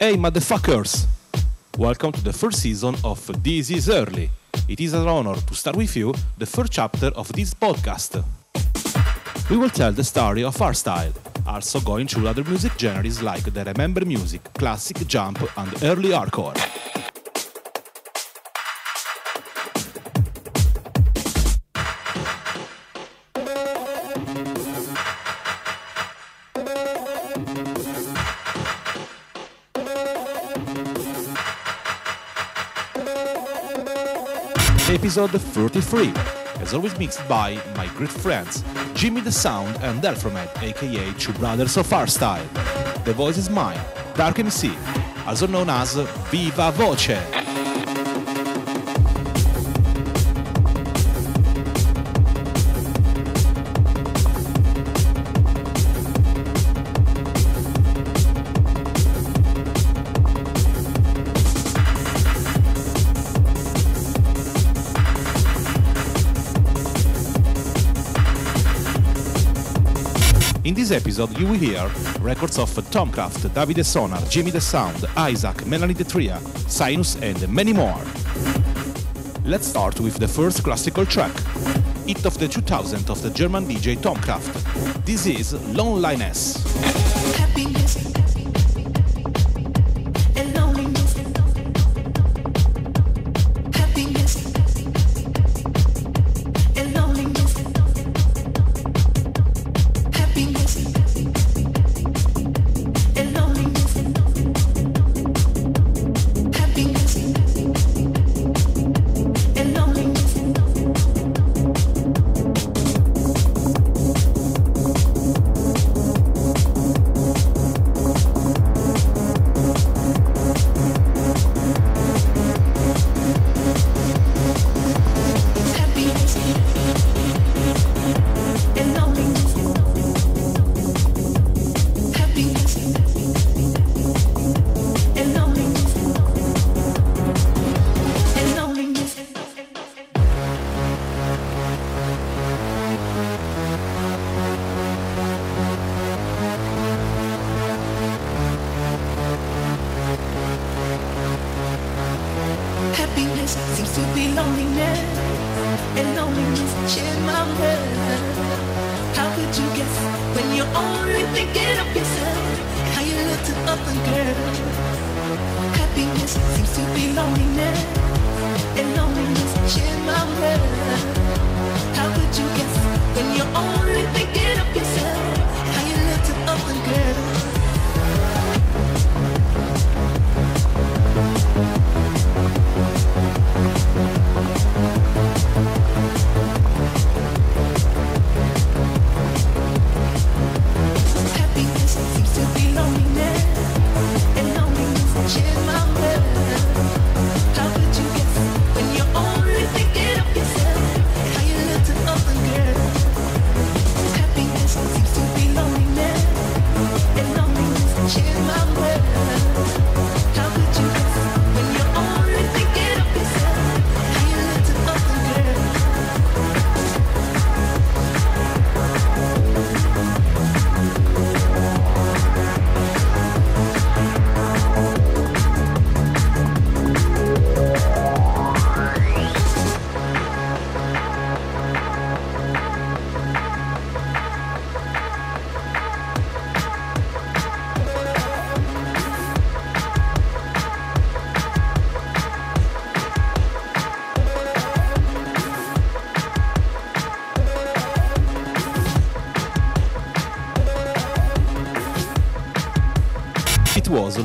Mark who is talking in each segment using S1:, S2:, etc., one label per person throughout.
S1: Hey, motherfuckers! Welcome to the first season of This Is Early. It is an honor to start with you the first chapter of this podcast. We will tell the story of hardstyle, also going through other music genres like the remember music, classic, jump, and early hardcore. Episode 33, as always mixed by my great friends Jimmy the Sound and Delfromed, aka Two Brothers of Hardstyle. The voice is mine, Darko MC, also known as Viva Voce. This episode, you will hear records of Tom Tomcraft, Davide Sonar, Jimmy the Sound, Isaac, Melanie Di Tria, Sinus, and many more. Let's start with the first classical track, hit of the 2000 of the German DJ Tomcraft. This is Loneliness.
S2: happiness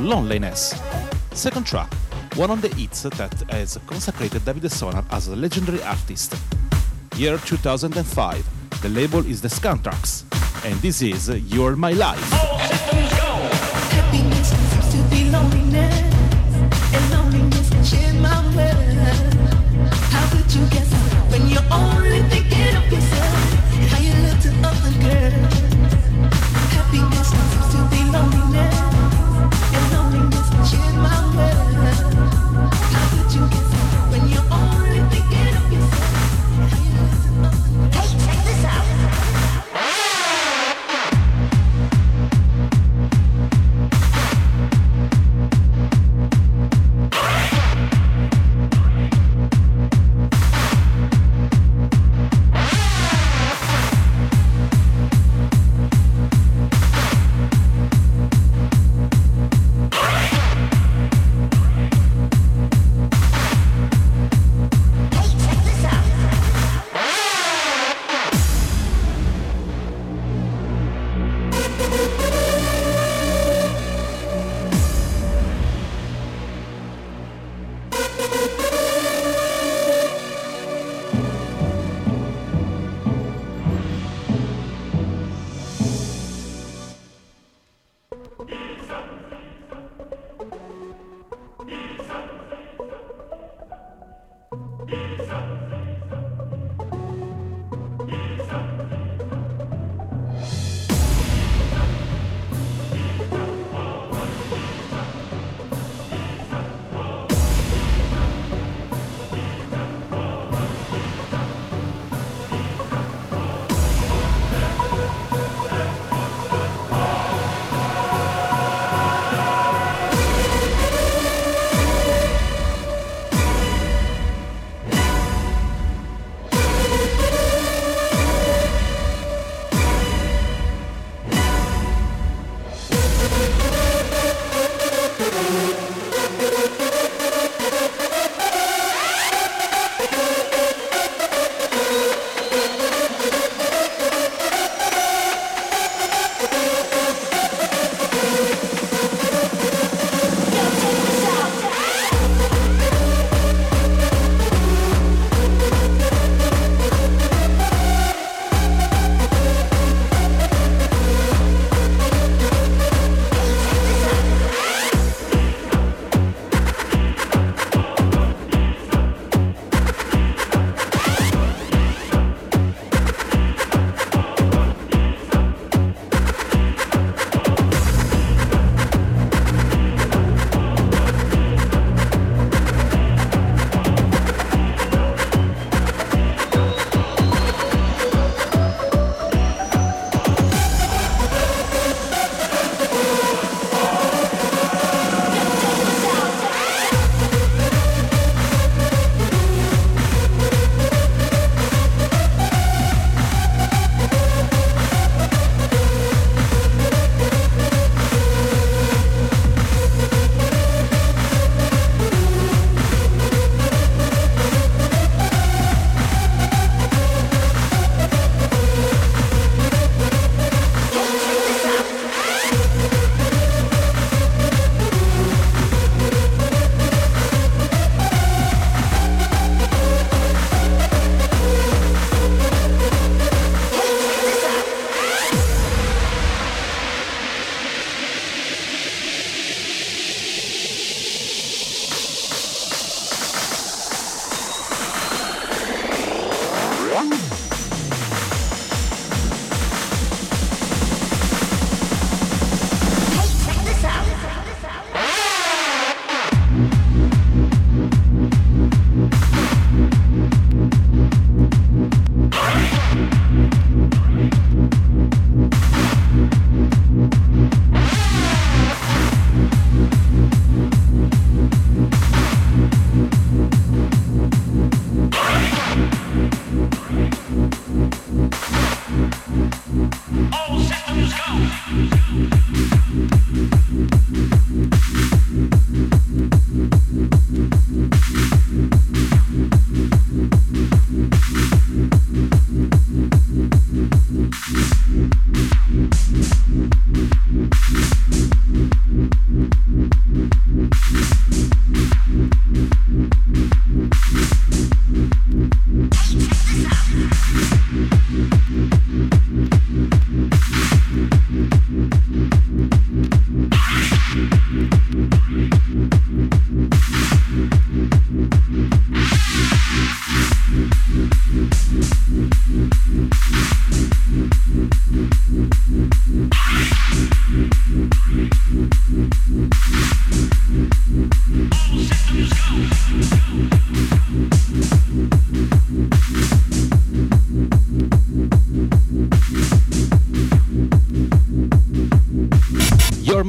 S2: Loneliness.
S1: Second track, one of the hits that has consecrated David Sonar as a legendary artist. Year 2005, the label is the Scantraxx, and this is You're My Life.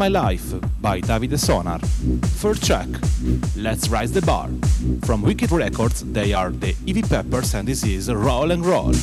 S2: My
S1: Life by Davide Sonar. Third track, Let's Rise the Bar. From Wicked Records, they are the Evie Peppers and this is Roll and Roll.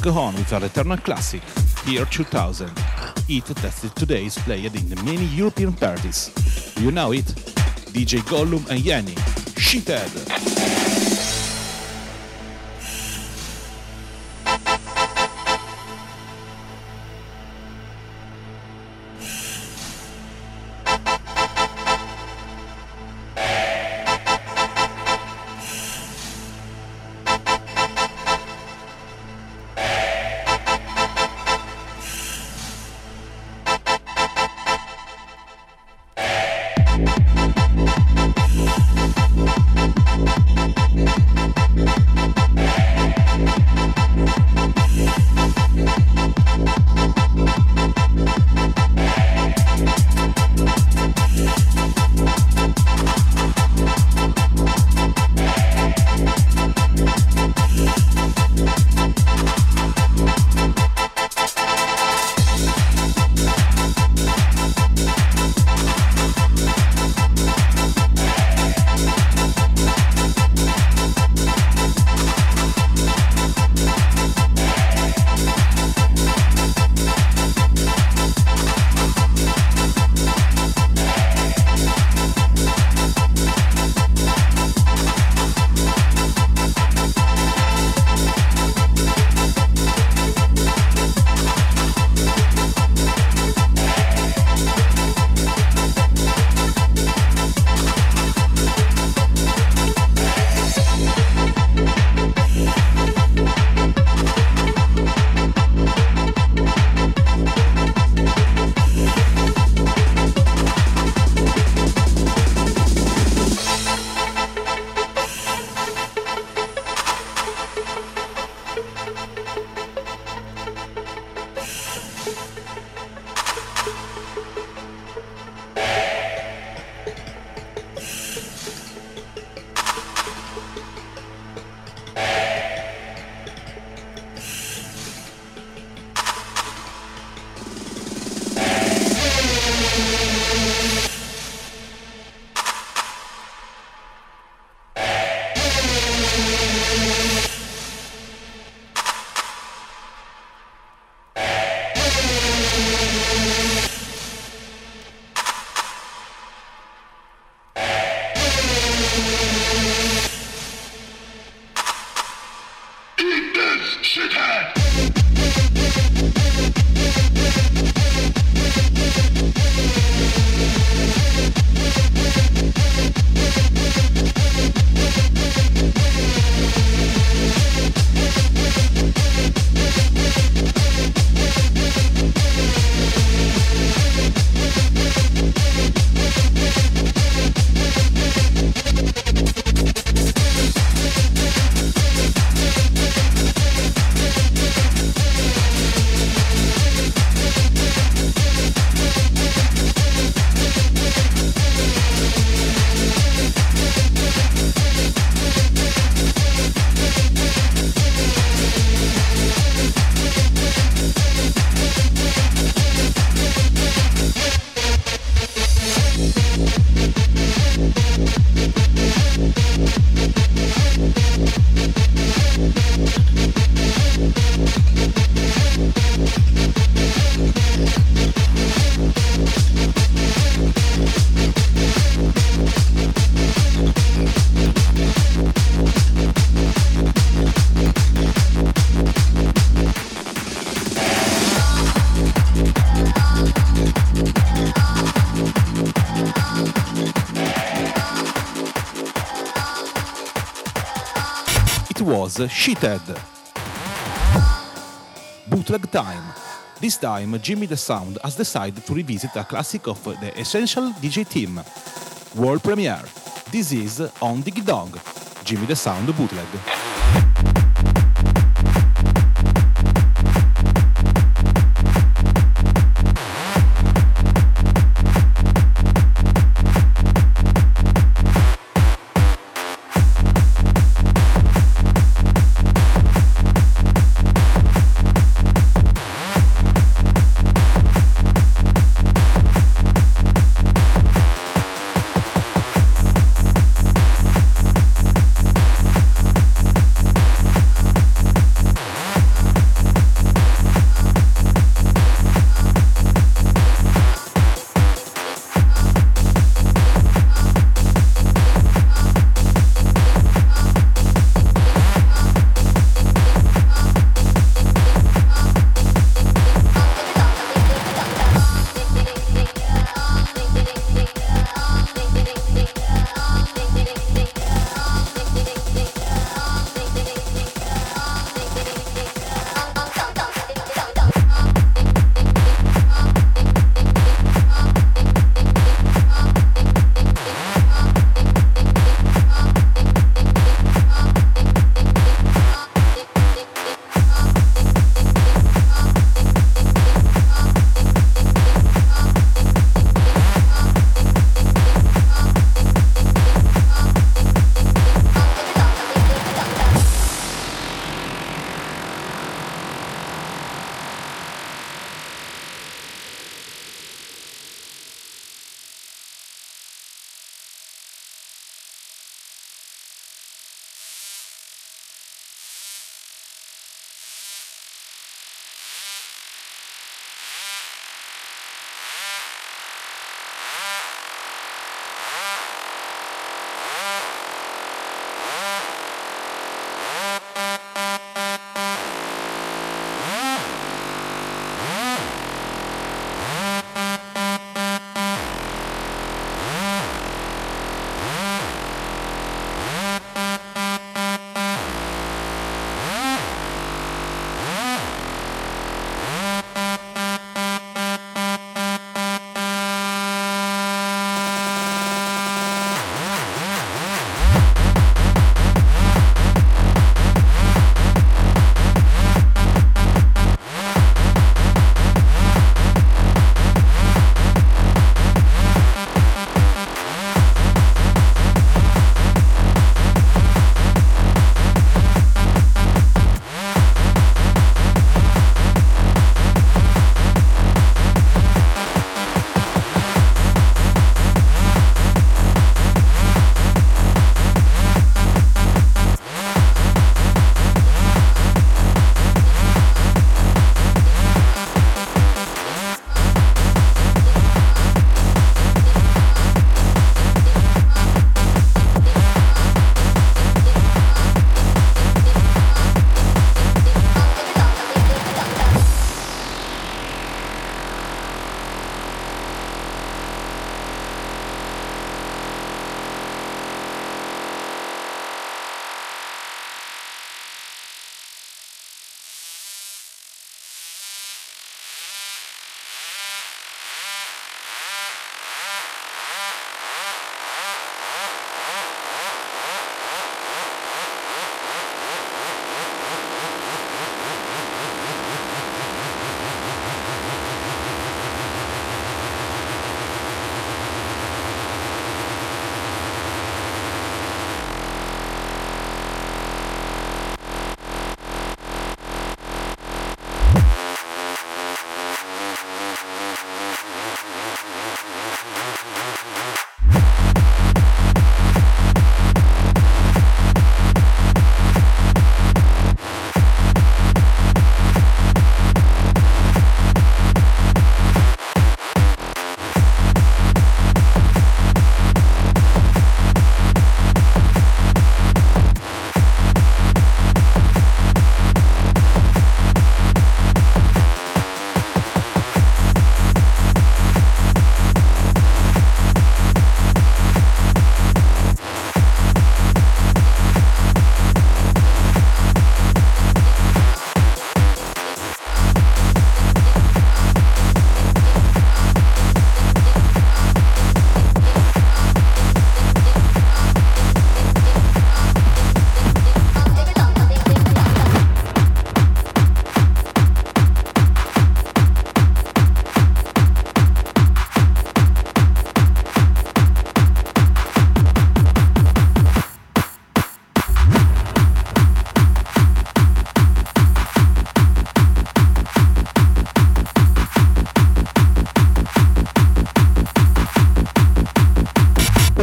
S1: Let's go on with our eternal classic, Year 2000. It tested today is played in many European parties. You know it? DJ Gollum and Yanni. Shithead. Shithead. Bootleg Time. This time, Jimmy the Sound has decided to revisit a classic of the Essential DJ team. World premiere. This is On Diggy Dog, Jimmy the Sound bootleg.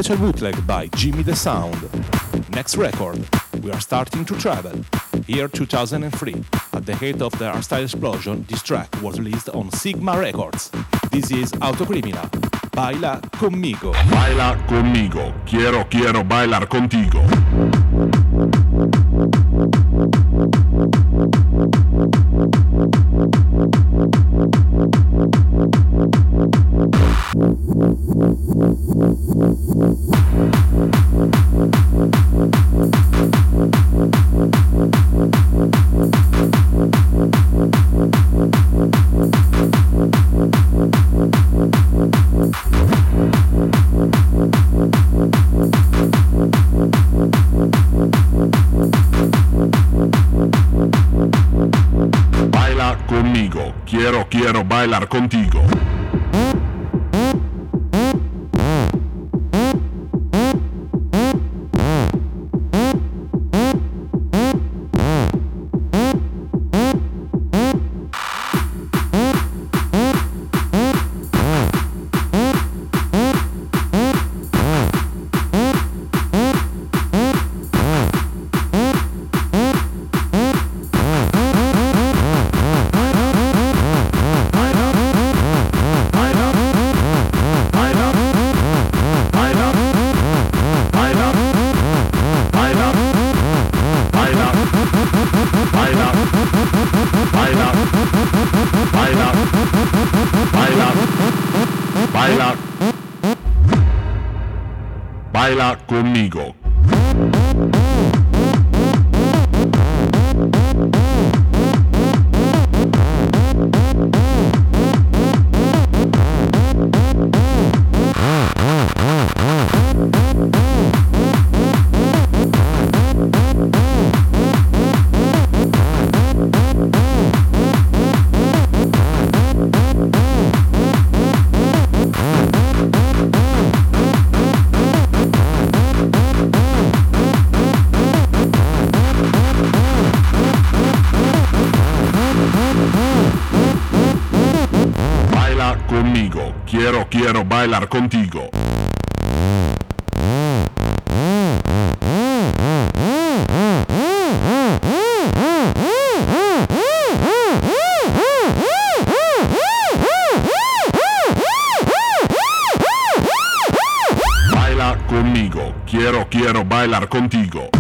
S1: Special bootleg by Jimmy the Sound. Next record, we are starting to travel. Year 2003, at the height of the hardstyle explosion, this track was released on Sigma Records. This is Autocriminal. Baila conmigo.
S3: Baila conmigo. Quiero, quiero bailar contigo. Quiero bailar contigo. Conmigo. Quiero, quiero bailar contigo. Baila conmigo. Quiero, quiero bailar contigo.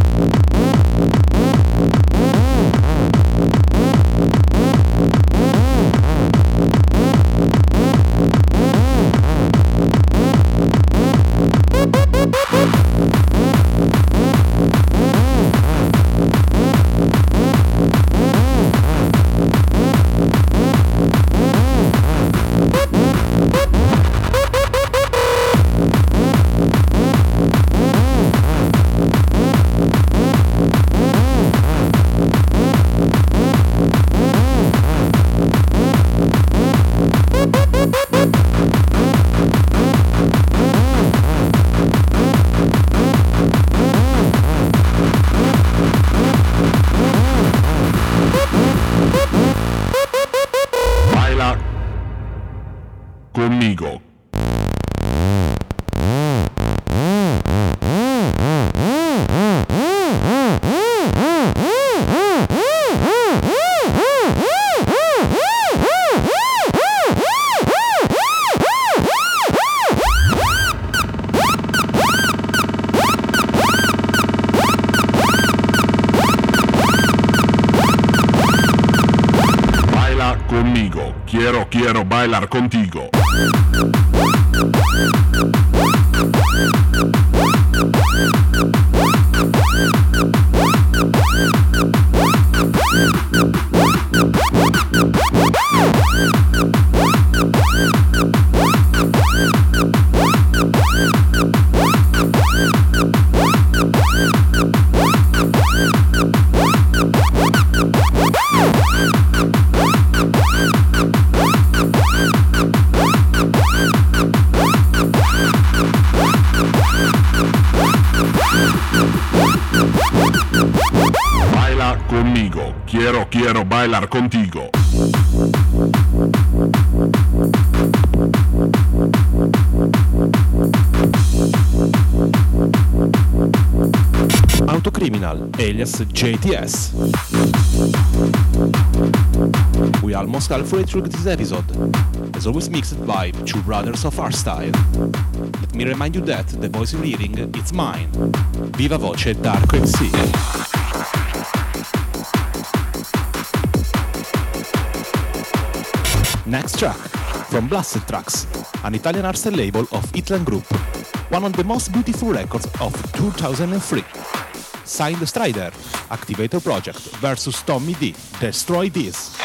S1: Alias JTS. We almost halfway through this episode, as always mixed by two brothers of hardstyle. Let me remind you that the voice you're hearing, it's mine. Viva Voce Darko MC. Next track, from Blasted Tracks, an Italian artist label of Itlan Group, one of the most beautiful records of 2003. Signed Strider, Activator Project versus Tommy D, Destroy This.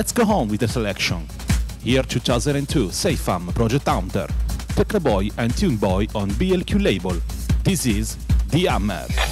S1: Let's go on with the selection. Year 2002, Fam Project Hunter, Techno Boy and Tune Boy on BLQ label. This is The Hammer.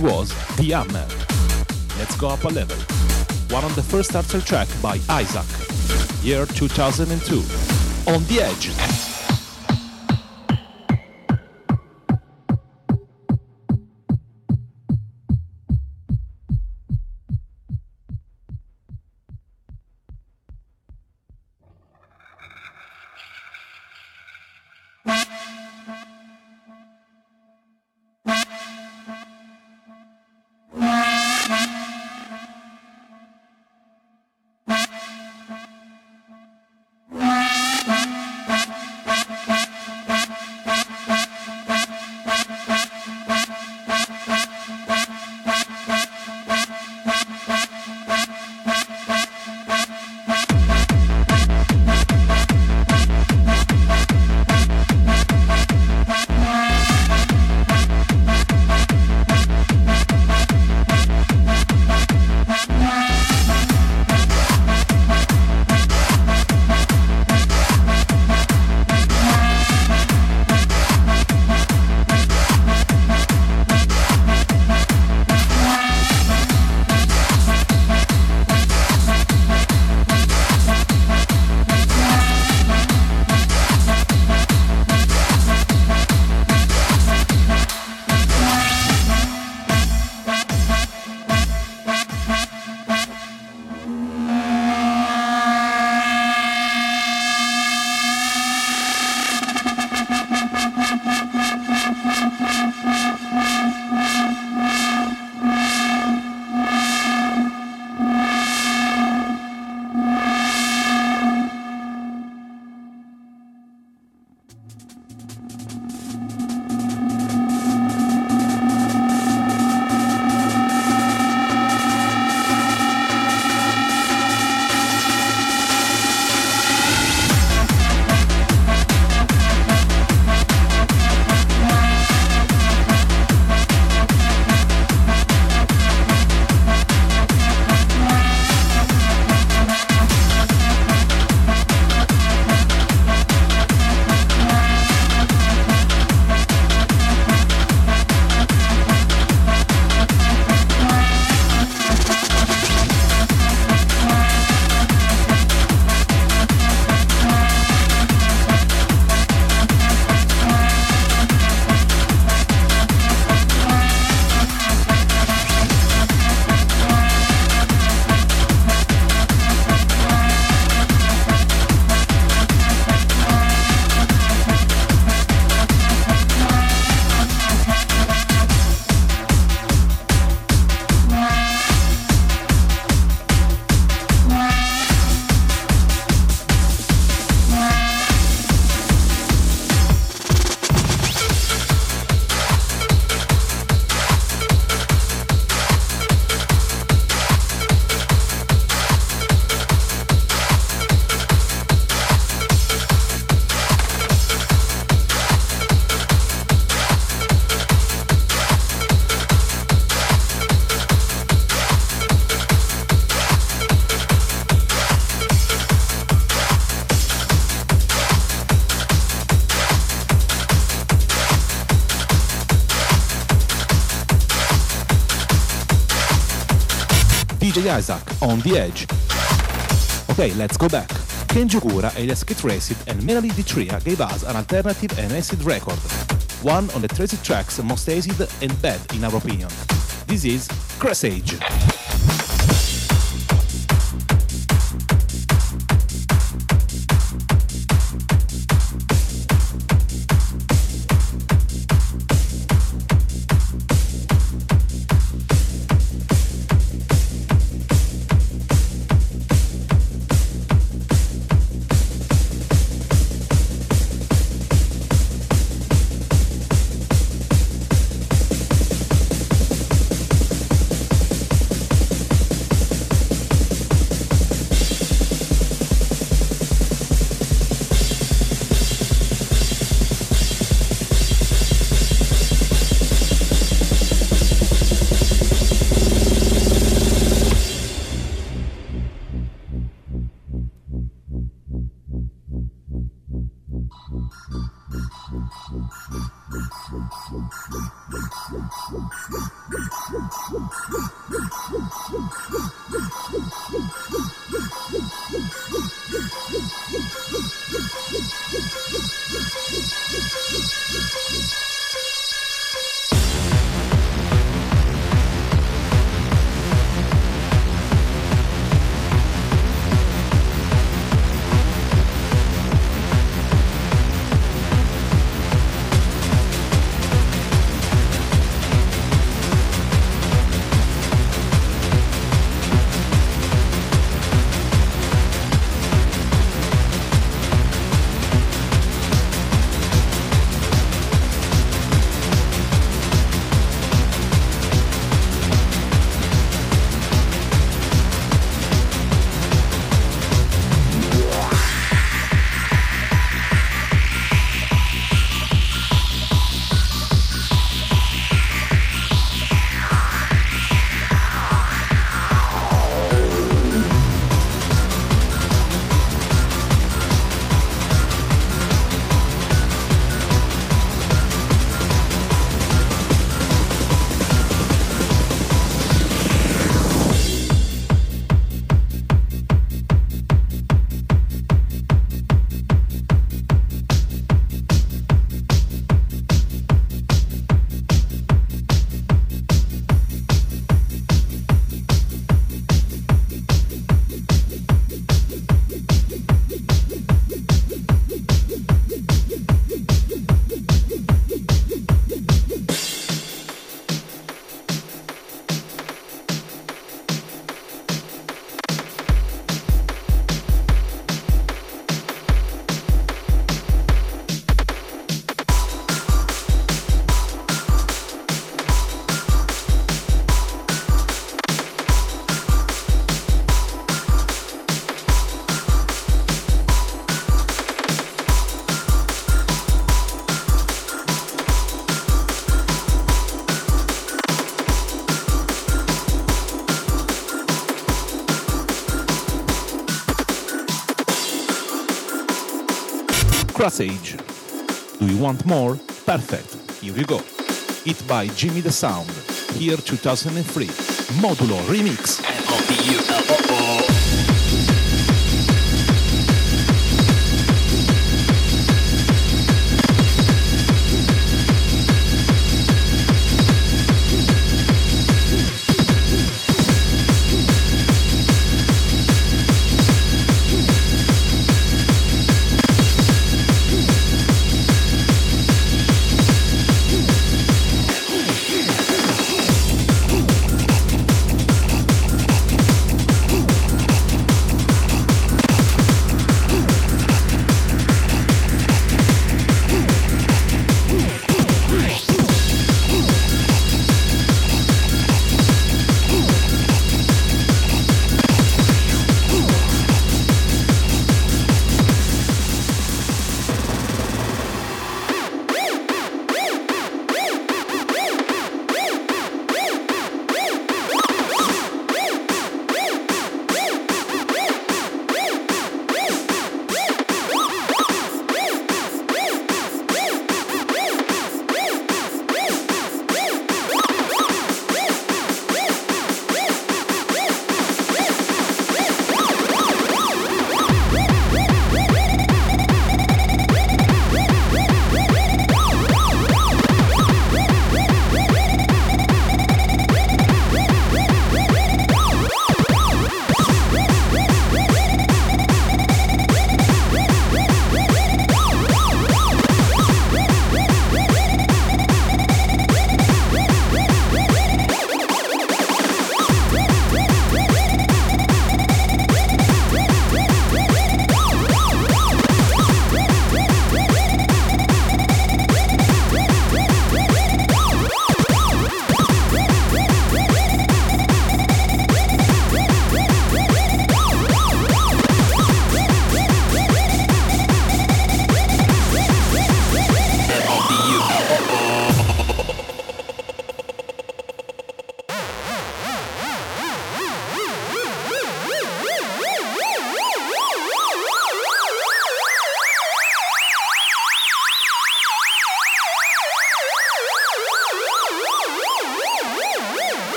S4: The
S1: Hammer. Let's go up a level. One on the first Archer track by Isaac, year 2002. On the Edge. DJ Isaac on the edge. Okay, let's go back. Kenji Kura, alias Kit Racid, and Melanie Di Tria gave us an alternative and acid record. One on the Tracy tracks most acid and bad in our opinion. This is Cressage. Crassage. Do you want more? Perfect. Here you go. It by Jimmy the Sound. Here 2003. Modulo Remix.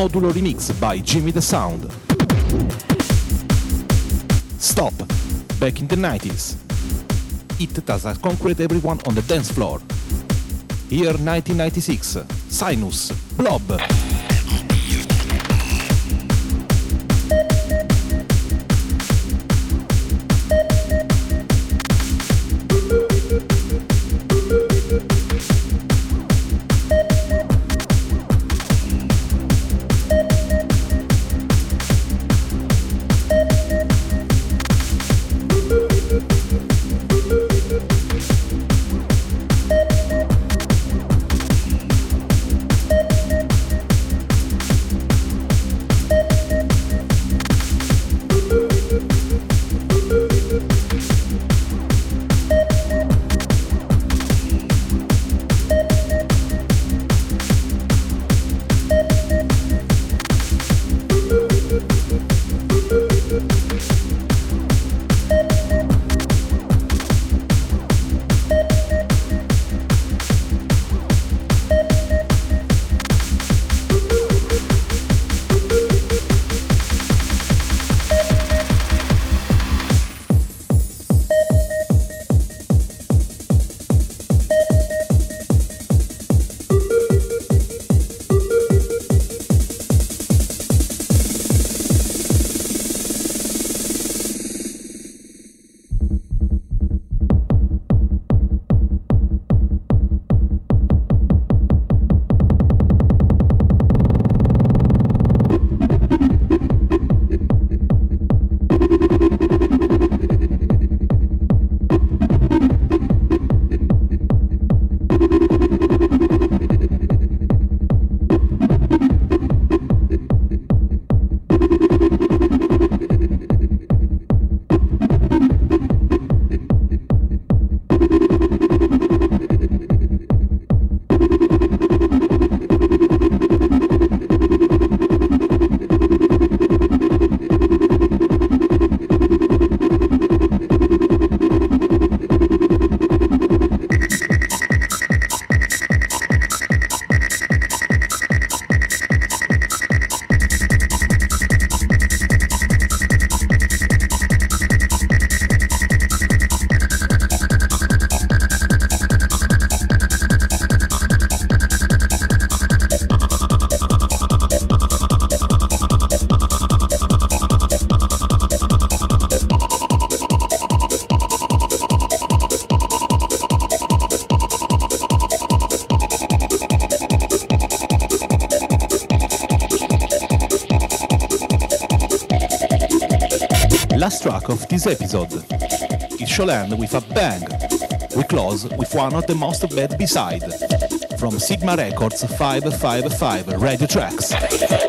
S1: Modulo remix by Jimmy the Sound. Stop. Back in the 90s. It does a concrete everyone on the dance floor. Year 1996. Sinus. Blob. Episode. It shall end with a bang. We close with one of the most bad B-side from Sigma Records 555 Radio Tracks.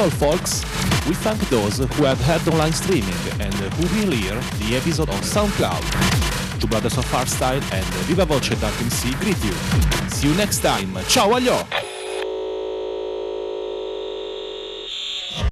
S1: All, folks. We thank those who have heard online streaming and who will hear the episode on SoundCloud. Two Brothers of Hardstyle and Viva Voce Darko MC greet you. See you next time. Ciao, aglio!